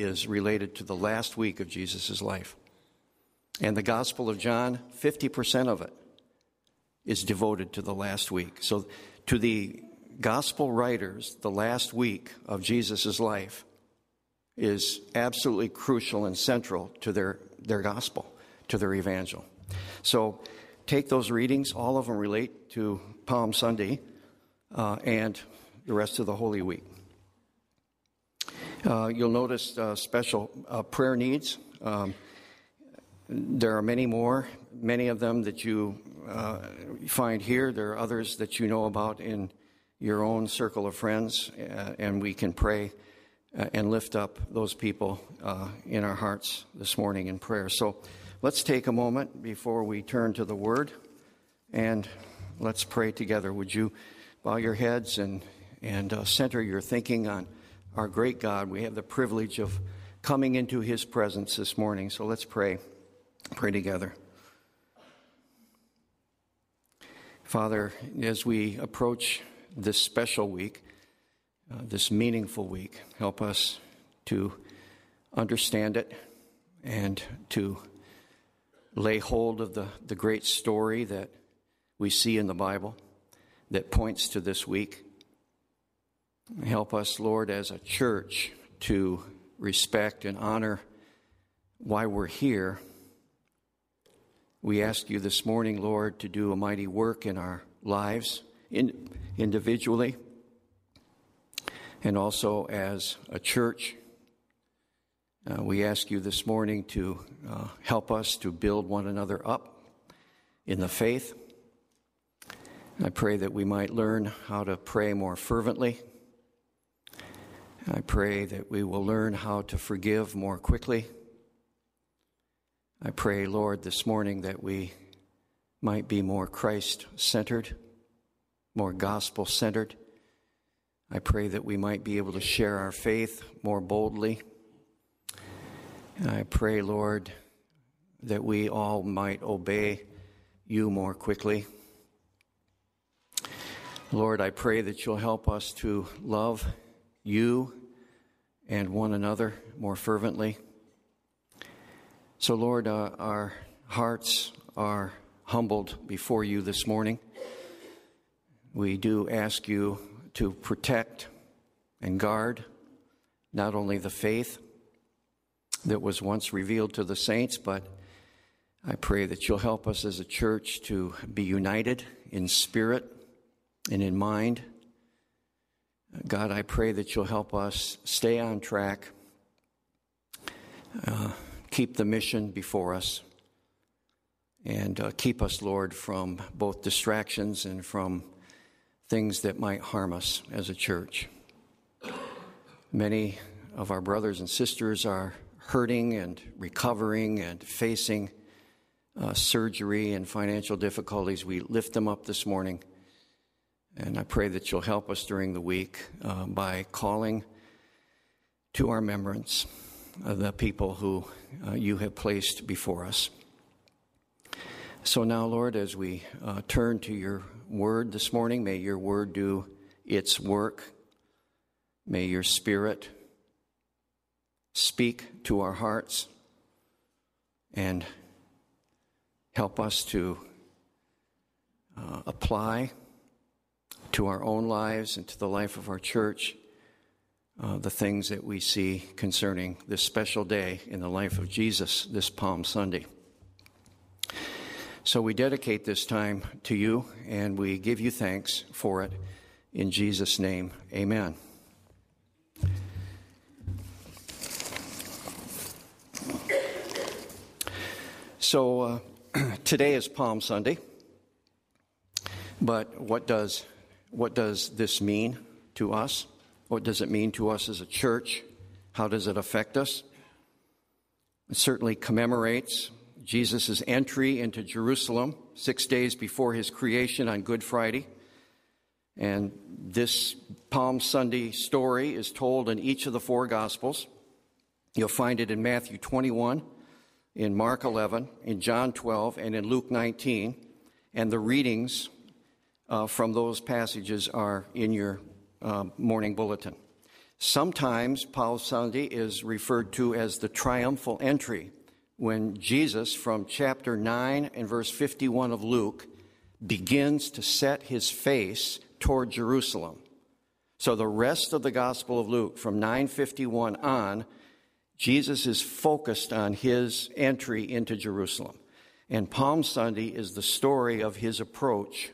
is related to the last week of Jesus' life. And the Gospel of John, 50% of it is devoted to the last week. So, to the Gospel writers, the last week of Jesus' life is absolutely crucial and central to their, their Gospel, to their Evangel. So, take those readings, all of them relate to Palm Sunday uh, and the rest of the Holy Week. Uh, you'll notice uh, special uh, prayer needs. Um, there are many more, many of them that you find here. There are others that you know about in your own circle of friends, and we can pray and lift up those people uh, in our hearts this morning in prayer. So let's take a moment before we turn to the Word and let's pray together. Would you bow your heads and, and uh, center your thinking on our great God? We have the privilege of coming into His presence this morning, so let's pray. Pray together. Father, as we approach this special week, uh, this meaningful week, help us to understand it and to lay hold of the, the great story that we see in the Bible that points to this week. Help us, Lord, as a church to respect and honor why we're here we ask you this morning, Lord, to do a mighty work in our lives, in, individually, and also as a church. Uh, we ask you this morning to uh, help us to build one another up in the faith. I pray that we might learn how to pray more fervently. I pray that we will learn how to forgive more quickly. I pray, Lord, this morning that we might be more Christ centered, more gospel centered. I pray that we might be able to share our faith more boldly. I pray, Lord, that we all might obey you more quickly. Lord, I pray that you'll help us to love you and one another more fervently. So, Lord, uh, our hearts are humbled before you this morning. We do ask you to protect and guard not only the faith that was once revealed to the saints, but I pray that you'll help us as a church to be united in spirit and in mind. God, I pray that you'll help us stay on track. Uh, keep the mission before us and uh, keep us, Lord, from both distractions and from things that might harm us as a church. Many of our brothers and sisters are hurting and recovering and facing uh, surgery and financial difficulties. We lift them up this morning. And I pray that you'll help us during the week uh, by calling to our remembrance the people who uh, you have placed before us. So now, Lord, as we uh, turn to your word this morning, may your word do its work. May your spirit speak to our hearts and help us to uh, apply to our own lives and to the life of our church uh, the things that we see concerning this special day in the life of Jesus this Palm Sunday. So we dedicate this time to you and we give you thanks for it. In Jesus' name, amen. So uh, today is Palm Sunday, but what does, what does this mean to us? What does it mean to us as a church? How does it affect us? It certainly commemorates Jesus' entry into Jerusalem six days before his creation on Good Friday. And this Palm Sunday story is told in each of the four Gospels. You'll find it in Matthew 21, in Mark 11, in John 12, and in Luke 19. And the readings uh, from those passages are in your uh, morning bulletin. Sometimes Palm Sunday is referred to as the triumphal entry, when Jesus, from chapter 9 and verse 51 of Luke, begins to set his face toward Jerusalem. So the rest of the Gospel of Luke, from 951 on, Jesus is focused on his entry into Jerusalem. And Palm Sunday is the story of his approach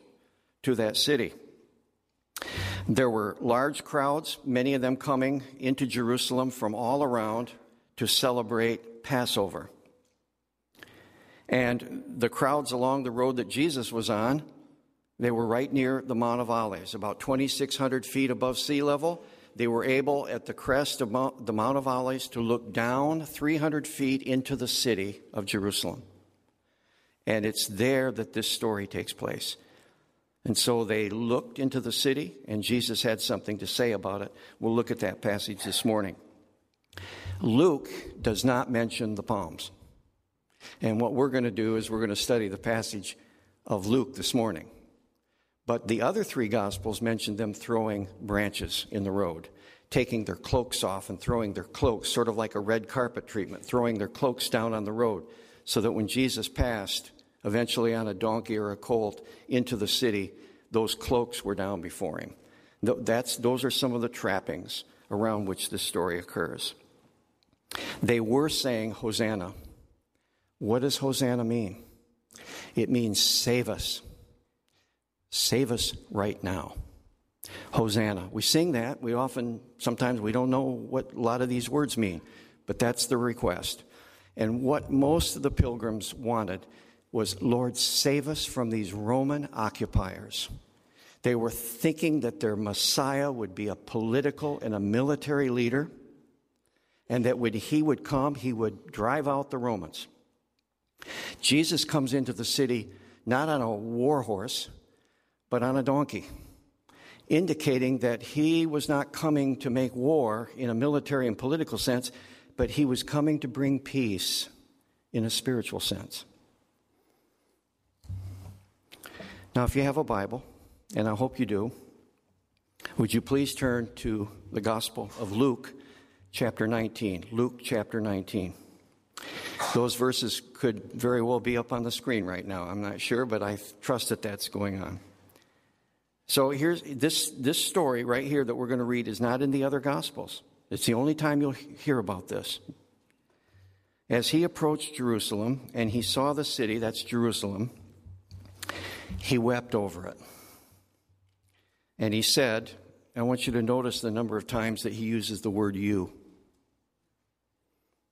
to that city. There were large crowds, many of them coming into Jerusalem from all around to celebrate Passover. And the crowds along the road that Jesus was on, they were right near the Mount of Olives, about 2,600 feet above sea level. They were able, at the crest of Mount, the Mount of Olives, to look down 300 feet into the city of Jerusalem. And it's there that this story takes place. And so they looked into the city, and Jesus had something to say about it. We'll look at that passage this morning. Luke does not mention the palms. And what we're going to do is we're going to study the passage of Luke this morning. But the other three gospels mention them throwing branches in the road, taking their cloaks off and throwing their cloaks, sort of like a red carpet treatment, throwing their cloaks down on the road, so that when Jesus passed, eventually on a donkey or a colt into the city, those cloaks were down before him. That's, those are some of the trappings around which this story occurs. They were saying, Hosanna. What does Hosanna mean? It means save us. Save us right now. Hosanna. We sing that. We often, sometimes we don't know what a lot of these words mean, but that's the request. And what most of the pilgrims wanted was, Lord, save us from these Roman occupiers. They were thinking that their Messiah would be a political and a military leader, and that when he would come, he would drive out the Romans. Jesus comes into the city not on a war horse, but on a donkey, indicating that he was not coming to make war in a military and political sense, but he was coming to bring peace in a spiritual sense. Now, if you have a Bible, and I hope you do, would you please turn to the Gospel of Luke, chapter 19? Luke, chapter 19. Those verses could very well be up on the screen right now. I'm not sure, but I trust that that's going on. So here's this, this story right here that we're going to read is not in the other Gospels. It's the only time you'll hear about this. As he approached Jerusalem and he saw the city, that's Jerusalem, he wept over it. And he said, I want you to notice the number of times that he uses the word you.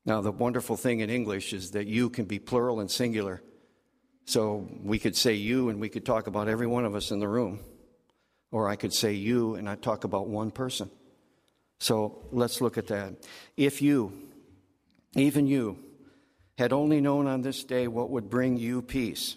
Now, the wonderful thing in English is that you can be plural and singular. So we could say you and we could talk about every one of us in the room. Or I could say you and I talk about one person. So let's look at that. If you, even you, had only known on this day what would bring you peace,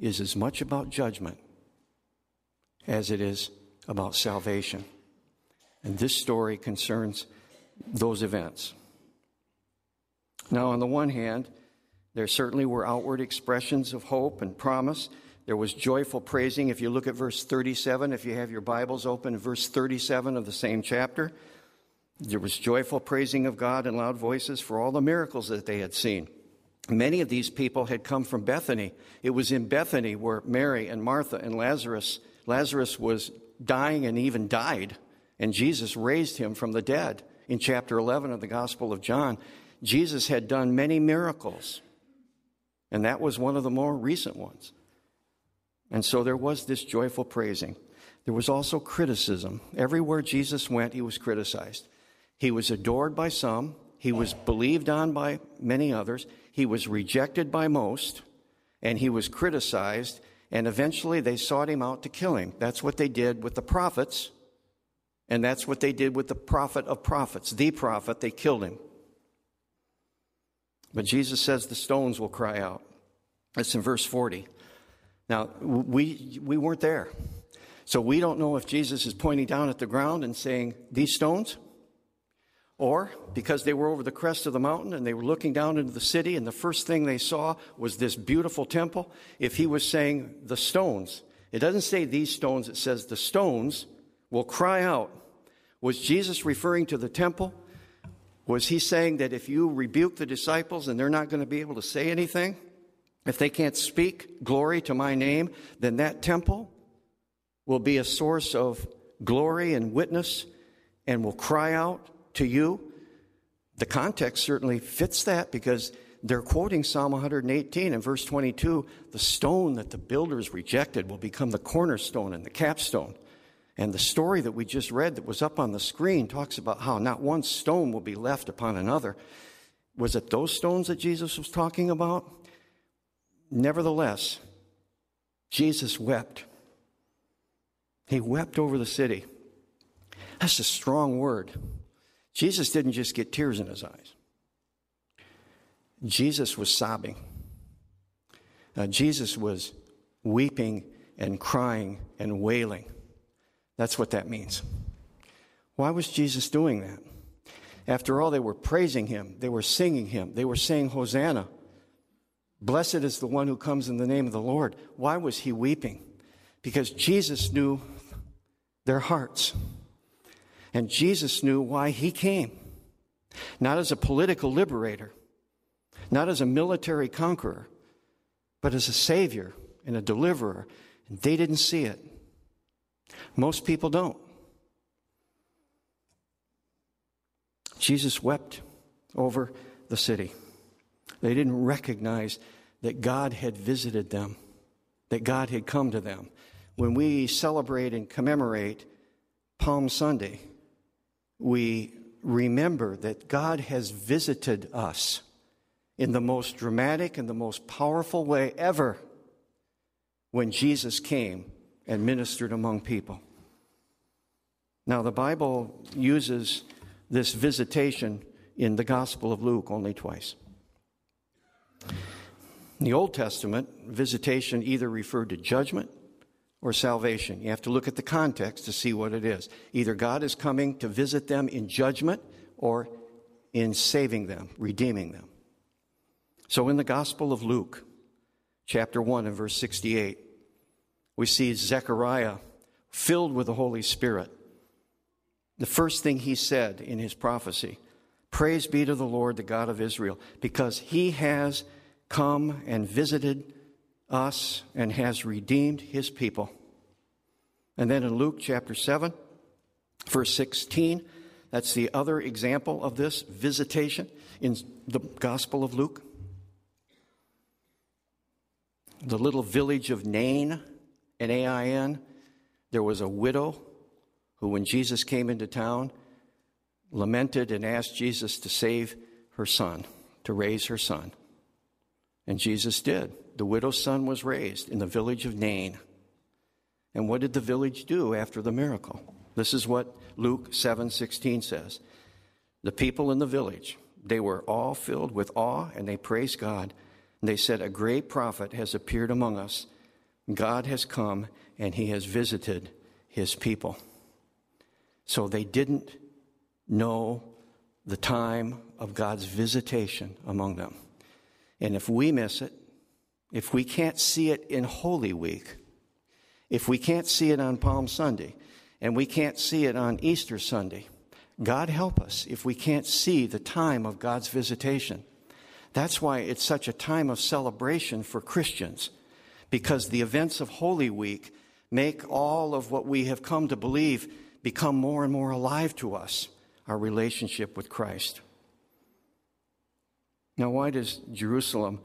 is as much about judgment as it is about salvation. And this story concerns those events. Now, on the one hand, there certainly were outward expressions of hope and promise. There was joyful praising. If you look at verse 37, if you have your Bibles open, verse 37 of the same chapter, there was joyful praising of God in loud voices for all the miracles that they had seen. Many of these people had come from Bethany. It was in Bethany where Mary and Martha and Lazarus, Lazarus was dying and even died, and Jesus raised him from the dead. In chapter 11 of the Gospel of John, Jesus had done many miracles, and that was one of the more recent ones. And so there was this joyful praising. There was also criticism. Everywhere Jesus went, he was criticized. He was adored by some, he was believed on by many others. He was rejected by most, and he was criticized, and eventually they sought him out to kill him. That's what they did with the prophets And that's what they did with the prophet of prophets, the prophet. They killed him. But Jesus says the stones will cry out. That's in verse 40. Now, we, we weren't there. So we don't know if Jesus is pointing down at the ground and saying, These stones? Or because they were over the crest of the mountain and they were looking down into the city, and the first thing they saw was this beautiful temple, if he was saying, The stones. It doesn't say these stones, it says, The stones will cry out. Was Jesus referring to the temple? Was he saying that if you rebuke the disciples and they're not going to be able to say anything, if they can't speak glory to my name, then that temple will be a source of glory and witness and will cry out to you. The context certainly fits that because they're quoting Psalm 118 and verse 22 the stone that the builders rejected will become the cornerstone and the capstone. And the story that we just read that was up on the screen talks about how not one stone will be left upon another. Was it those stones that Jesus was talking about? Nevertheless, Jesus wept. He wept over the city. That's a strong word. Jesus didn't just get tears in his eyes, Jesus was sobbing. Uh, Jesus was weeping and crying and wailing. That's what that means. Why was Jesus doing that? After all, they were praising him, they were singing him, they were saying, Hosanna. Blessed is the one who comes in the name of the Lord. Why was he weeping? Because Jesus knew their hearts. And Jesus knew why he came. Not as a political liberator, not as a military conqueror, but as a savior and a deliverer. And they didn't see it. Most people don't. Jesus wept over the city. They didn't recognize that God had visited them, that God had come to them. When we celebrate and commemorate Palm Sunday, we remember that God has visited us in the most dramatic and the most powerful way ever when Jesus came and ministered among people. Now, the Bible uses this visitation in the Gospel of Luke only twice. In the Old Testament, visitation either referred to judgment or salvation. You have to look at the context to see what it is. Either God is coming to visit them in judgment or in saving them, redeeming them. So in the Gospel of Luke, chapter 1 and verse 68, we see Zechariah filled with the Holy Spirit. The first thing he said in his prophecy Praise be to the Lord, the God of Israel, because he has come and visited us and has redeemed his people. And then in Luke chapter 7, verse 16, that's the other example of this visitation in the Gospel of Luke. The little village of Nain in AIN, there was a widow who, when Jesus came into town, lamented and asked Jesus to save her son, to raise her son. And Jesus did. The widow's son was raised in the village of Nain. And what did the village do after the miracle? This is what Luke 7:16 says. The people in the village, they were all filled with awe and they praised God. And they said, "A great prophet has appeared among us, God has come and he has visited his people. So they didn't know the time of God's visitation among them. And if we miss it, if we can't see it in Holy Week, if we can't see it on Palm Sunday, and we can't see it on Easter Sunday, God help us if we can't see the time of God's visitation. That's why it's such a time of celebration for Christians because the events of Holy Week make all of what we have come to believe become more and more alive to us our relationship with Christ. Now, why does Jerusalem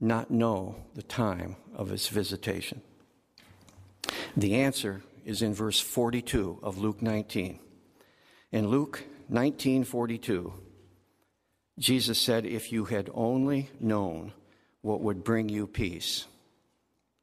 not know the time of his visitation? The answer is in verse 42 of Luke 19. In Luke 19:42, Jesus said, "If you had only known what would bring you peace,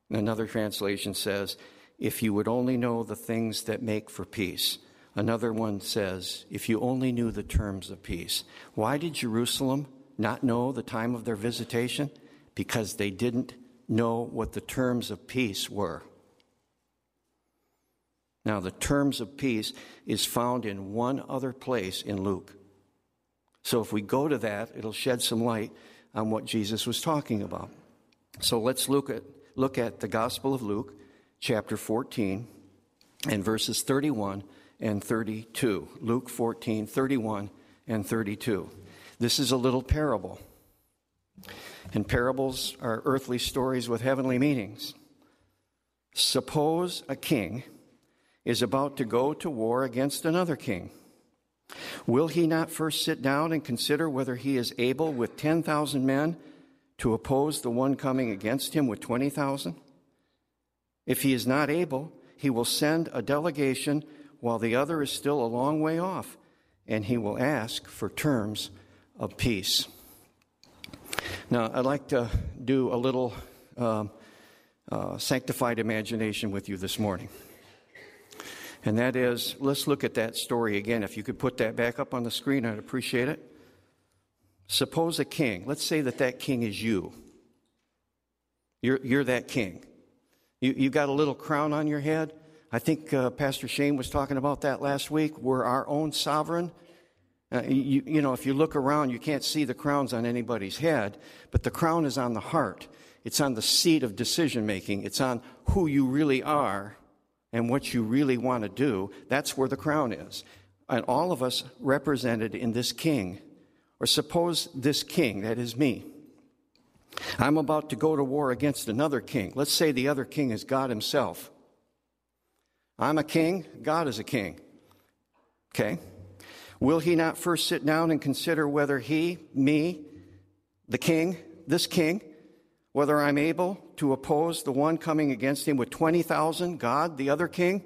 Another translation says, If you would only know the things that make for peace. Another one says, If you only knew the terms of peace. Why did Jerusalem not know the time of their visitation? Because they didn't know what the terms of peace were. Now, the terms of peace is found in one other place in Luke. So if we go to that, it'll shed some light on what Jesus was talking about. So let's look at, look at the Gospel of Luke, chapter 14, and verses 31 and 32. Luke 14, 31 and 32. This is a little parable. And parables are earthly stories with heavenly meanings. Suppose a king is about to go to war against another king. Will he not first sit down and consider whether he is able with 10,000 men to oppose the one coming against him with 20,000? If he is not able, he will send a delegation while the other is still a long way off, and he will ask for terms of peace. Now, I'd like to do a little um, uh, sanctified imagination with you this morning. And that is, let's look at that story again. If you could put that back up on the screen, I'd appreciate it. Suppose a king, let's say that that king is you. You're, you're that king. You, you got a little crown on your head. I think uh, Pastor Shane was talking about that last week. We're our own sovereign. Uh, you, you know, if you look around, you can't see the crowns on anybody's head, but the crown is on the heart. It's on the seat of decision making. It's on who you really are and what you really want to do. That's where the crown is. And all of us represented in this king. Or suppose this king, that is me, I'm about to go to war against another king. Let's say the other king is God Himself. I'm a king, God is a king. Okay? Will He not first sit down and consider whether He, me, the king, this king, whether I'm able to oppose the one coming against him with 20,000, God, the other king?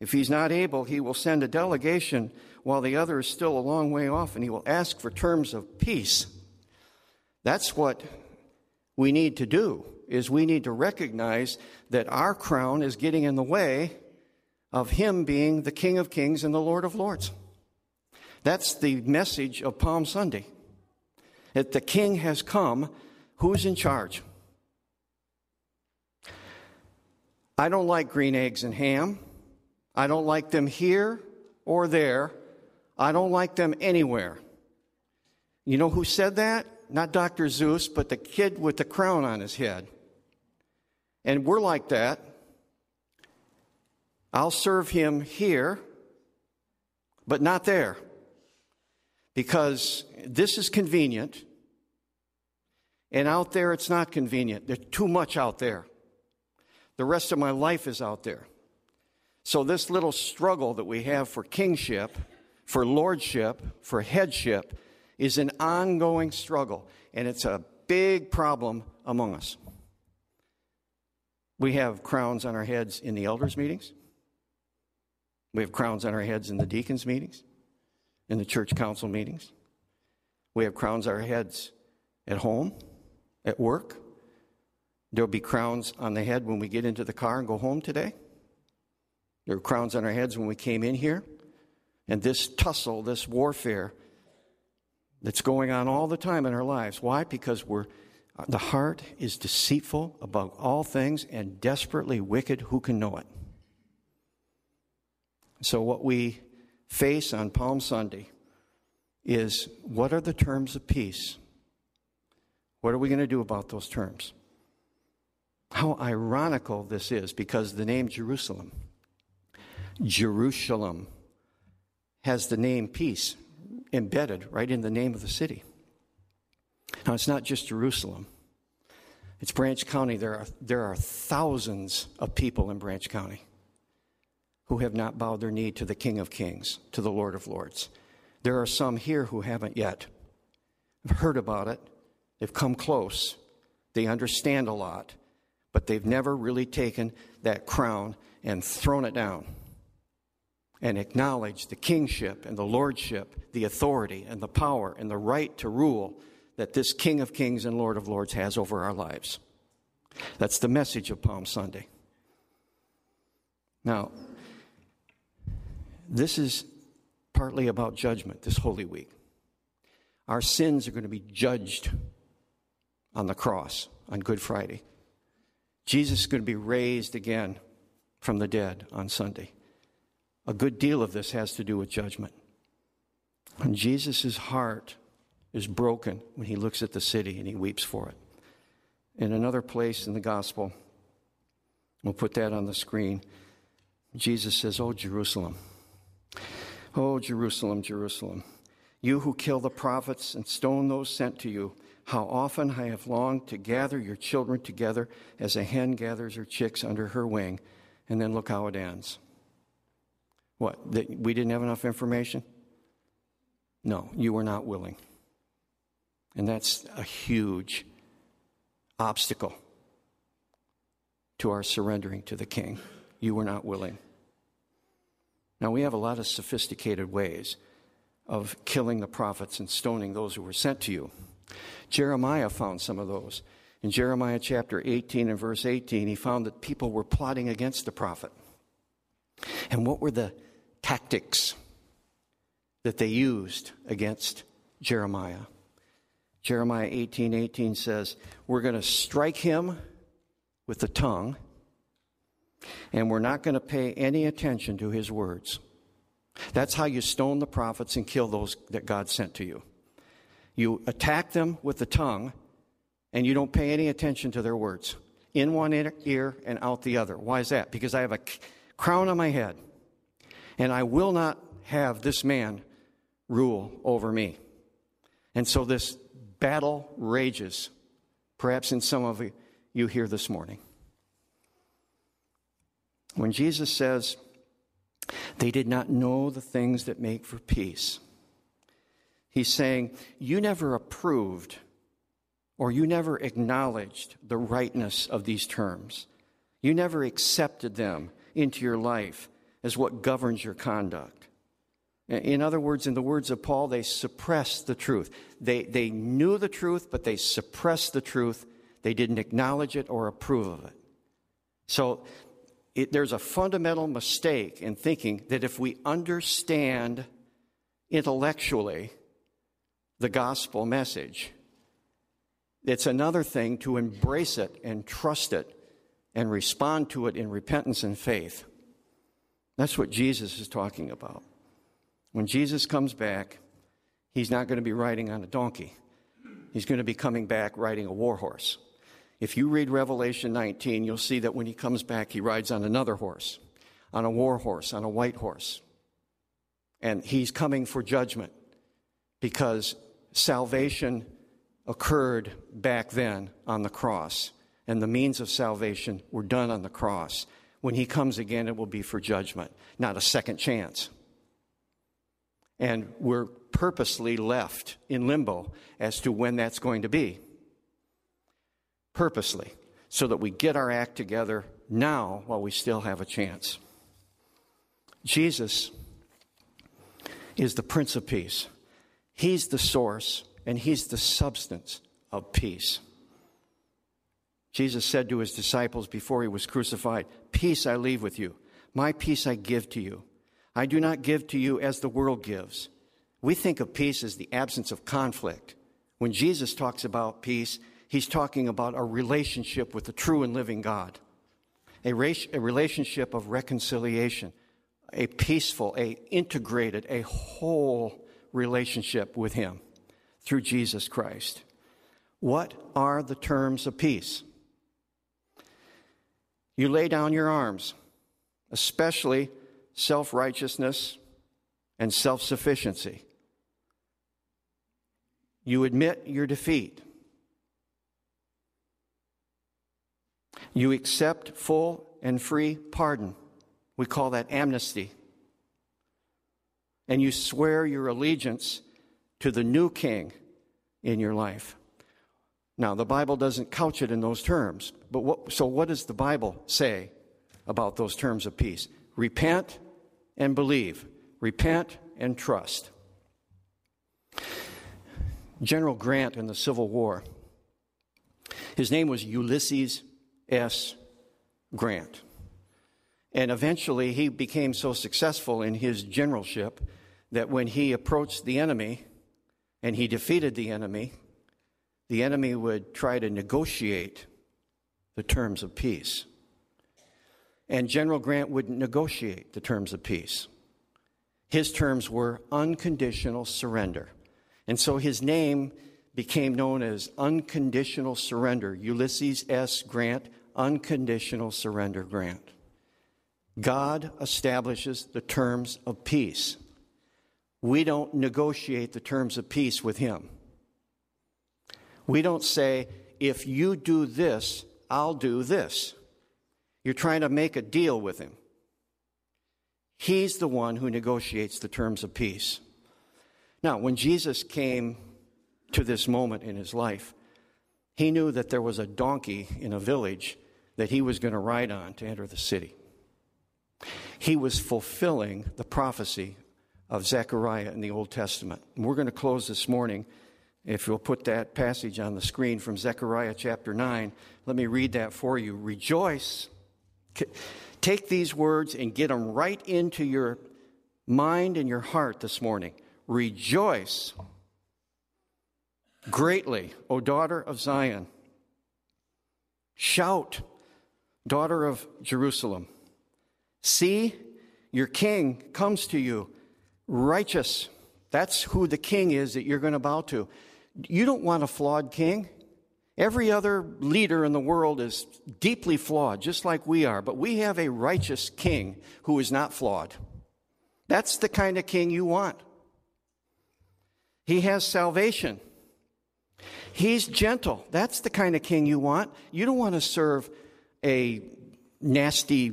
If he's not able, he will send a delegation while the other is still a long way off, and he will ask for terms of peace. That's what we need to do is we need to recognize that our crown is getting in the way of him being the king of kings and the lord of lords that's the message of palm sunday that the king has come who's in charge i don't like green eggs and ham i don't like them here or there i don't like them anywhere you know who said that not Dr. Seuss, but the kid with the crown on his head. And we're like that. I'll serve him here, but not there. Because this is convenient, and out there it's not convenient. There's too much out there. The rest of my life is out there. So, this little struggle that we have for kingship, for lordship, for headship, is an ongoing struggle, and it's a big problem among us. We have crowns on our heads in the elders' meetings. We have crowns on our heads in the deacons' meetings, in the church council meetings. We have crowns on our heads at home, at work. There'll be crowns on the head when we get into the car and go home today. There were crowns on our heads when we came in here. And this tussle, this warfare, that's going on all the time in our lives. Why? Because we're the heart is deceitful above all things and desperately wicked. Who can know it? So, what we face on Palm Sunday is what are the terms of peace? What are we going to do about those terms? How ironical this is because the name Jerusalem, Jerusalem, has the name peace embedded right in the name of the city. Now, it's not just Jerusalem. It's Branch County. There are, there are thousands of people in Branch County who have not bowed their knee to the King of Kings, to the Lord of Lords. There are some here who haven't yet. They've heard about it. They've come close. They understand a lot, but they've never really taken that crown and thrown it down and acknowledge the kingship and the lordship, the authority and the power and the right to rule that this King of Kings and Lord of Lords has over our lives. That's the message of Palm Sunday. Now, This is partly about judgment this Holy Week. Our sins are going to be judged on the cross on Good Friday. Jesus is going to be raised again from the dead on Sunday. A good deal of this has to do with judgment. And Jesus' heart is broken when he looks at the city and he weeps for it. In another place in the gospel, we'll put that on the screen, Jesus says, Oh, Jerusalem. Oh, Jerusalem, Jerusalem. You who kill the prophets and stone those sent to you, how often I have longed to gather your children together as a hen gathers her chicks under her wing. And then look how it ends. What? That we didn't have enough information? No, you were not willing. And that's a huge obstacle to our surrendering to the king. You were not willing. Now, we have a lot of sophisticated ways of killing the prophets and stoning those who were sent to you. Jeremiah found some of those. In Jeremiah chapter 18 and verse 18, he found that people were plotting against the prophet. And what were the tactics that they used against Jeremiah? Jeremiah 18 18 says, We're going to strike him with the tongue, and we're not going to pay any attention to his words. That's how you stone the prophets and kill those that God sent to you. You attack them with the tongue, and you don't pay any attention to their words. In one ear and out the other. Why is that? Because I have a crown on my head, and I will not have this man rule over me. And so this battle rages, perhaps in some of you here this morning. When Jesus says, they did not know the things that make for peace. He's saying, You never approved or you never acknowledged the rightness of these terms. You never accepted them into your life as what governs your conduct. In other words, in the words of Paul, they suppressed the truth. They, they knew the truth, but they suppressed the truth. They didn't acknowledge it or approve of it. So it, there's a fundamental mistake in thinking that if we understand intellectually the gospel message, it's another thing to embrace it and trust it and respond to it in repentance and faith. That's what Jesus is talking about. When Jesus comes back, he's not going to be riding on a donkey. He's going to be coming back riding a war horse. If you read Revelation 19, you'll see that when he comes back, he rides on another horse, on a war horse, on a white horse. And he's coming for judgment because salvation occurred back then on the cross, and the means of salvation were done on the cross. When he comes again, it will be for judgment, not a second chance. And we're purposely left in limbo as to when that's going to be purposely so that we get our act together now while we still have a chance. Jesus is the Prince of Peace. He's the source and He's the substance of peace. Jesus said to His disciples before He was crucified, Peace I leave with you, my peace I give to you. I do not give to you as the world gives. We think of peace as the absence of conflict. When Jesus talks about peace, he's talking about a relationship with the true and living God, a, a relationship of reconciliation, a peaceful, a integrated, a whole relationship with him through Jesus Christ. What are the terms of peace? You lay down your arms, especially self righteousness and self sufficiency. You admit your defeat. You accept full and free pardon. We call that amnesty. And you swear your allegiance to the new king in your life. Now, the Bible doesn't couch it in those terms, but what, so what does the Bible say about those terms of peace? Repent and believe, repent and trust. General Grant in the Civil War, his name was Ulysses S. Grant. And eventually, he became so successful in his generalship that when he approached the enemy and he defeated the enemy, the enemy would try to negotiate the terms of peace. And General Grant wouldn't negotiate the terms of peace. His terms were unconditional surrender. And so his name became known as Unconditional Surrender. Ulysses S. Grant, Unconditional Surrender Grant. God establishes the terms of peace. We don't negotiate the terms of peace with Him. We don't say, if you do this, I'll do this. You're trying to make a deal with Him. He's the one who negotiates the terms of peace. Now, when Jesus came to this moment in his life, he knew that there was a donkey in a village that he was going to ride on to enter the city. He was fulfilling the prophecy of Zechariah in the Old Testament. And we're going to close this morning. If you'll put that passage on the screen from Zechariah chapter 9, let me read that for you. Rejoice. Take these words and get them right into your mind and your heart this morning. Rejoice greatly, O daughter of Zion. Shout, daughter of Jerusalem. See, your king comes to you, righteous. That's who the king is that you're going to bow to. You don't want a flawed king. Every other leader in the world is deeply flawed, just like we are, but we have a righteous king who is not flawed. That's the kind of king you want. He has salvation. He's gentle. That's the kind of king you want. You don't want to serve a nasty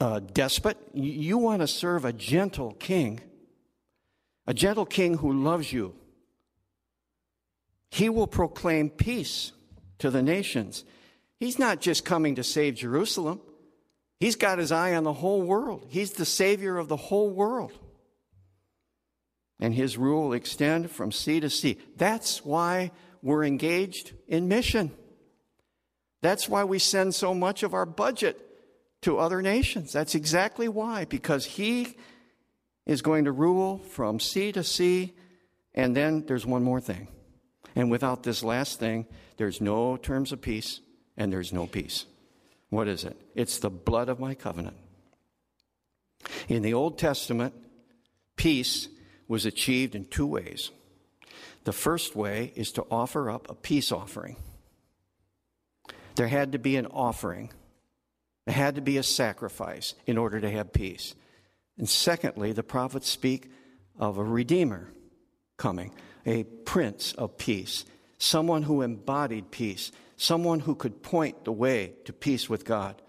uh, despot. You want to serve a gentle king, a gentle king who loves you. He will proclaim peace to the nations. He's not just coming to save Jerusalem, he's got his eye on the whole world. He's the Savior of the whole world. And his rule will extend from sea to sea. That's why we're engaged in mission. That's why we send so much of our budget to other nations. That's exactly why, because He is going to rule from sea to sea. And then there's one more thing. And without this last thing, there's no terms of peace and there's no peace. What is it? It's the blood of my covenant. In the Old Testament, peace was achieved in two ways. The first way is to offer up a peace offering. There had to be an offering there had to be a sacrifice in order to have peace. And secondly, the prophets speak of a redeemer coming, a prince of peace, someone who embodied peace, someone who could point the way to peace with God.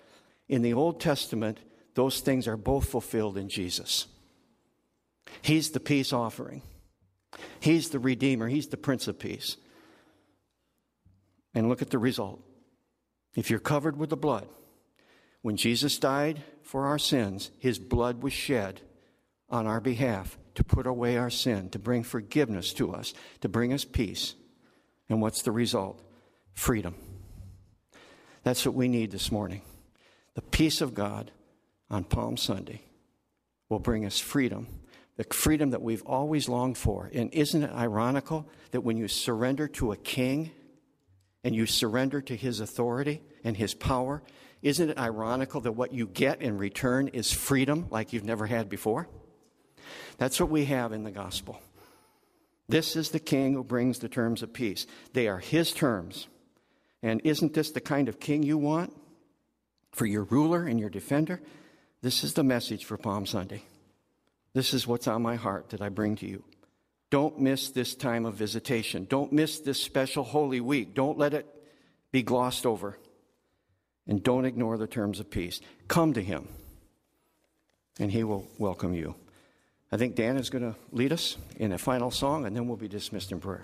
In the Old Testament, those things are both fulfilled in Jesus. He's the peace offering. He's the Redeemer. He's the Prince of Peace. And look at the result. If you're covered with the blood, when Jesus died for our sins, his blood was shed on our behalf to put away our sin, to bring forgiveness to us, to bring us peace. And what's the result? Freedom. That's what we need this morning. The peace of God on Palm Sunday will bring us freedom, the freedom that we've always longed for. And isn't it ironical that when you surrender to a king and you surrender to his authority and his power, isn't it ironical that what you get in return is freedom like you've never had before? That's what we have in the gospel. This is the king who brings the terms of peace. They are his terms. And isn't this the kind of king you want for your ruler and your defender? This is the message for Palm Sunday. This is what's on my heart that I bring to you. Don't miss this time of visitation. Don't miss this special Holy Week. Don't let it be glossed over. And don't ignore the terms of peace. Come to Him, and He will welcome you. I think Dan is going to lead us in a final song, and then we'll be dismissed in prayer.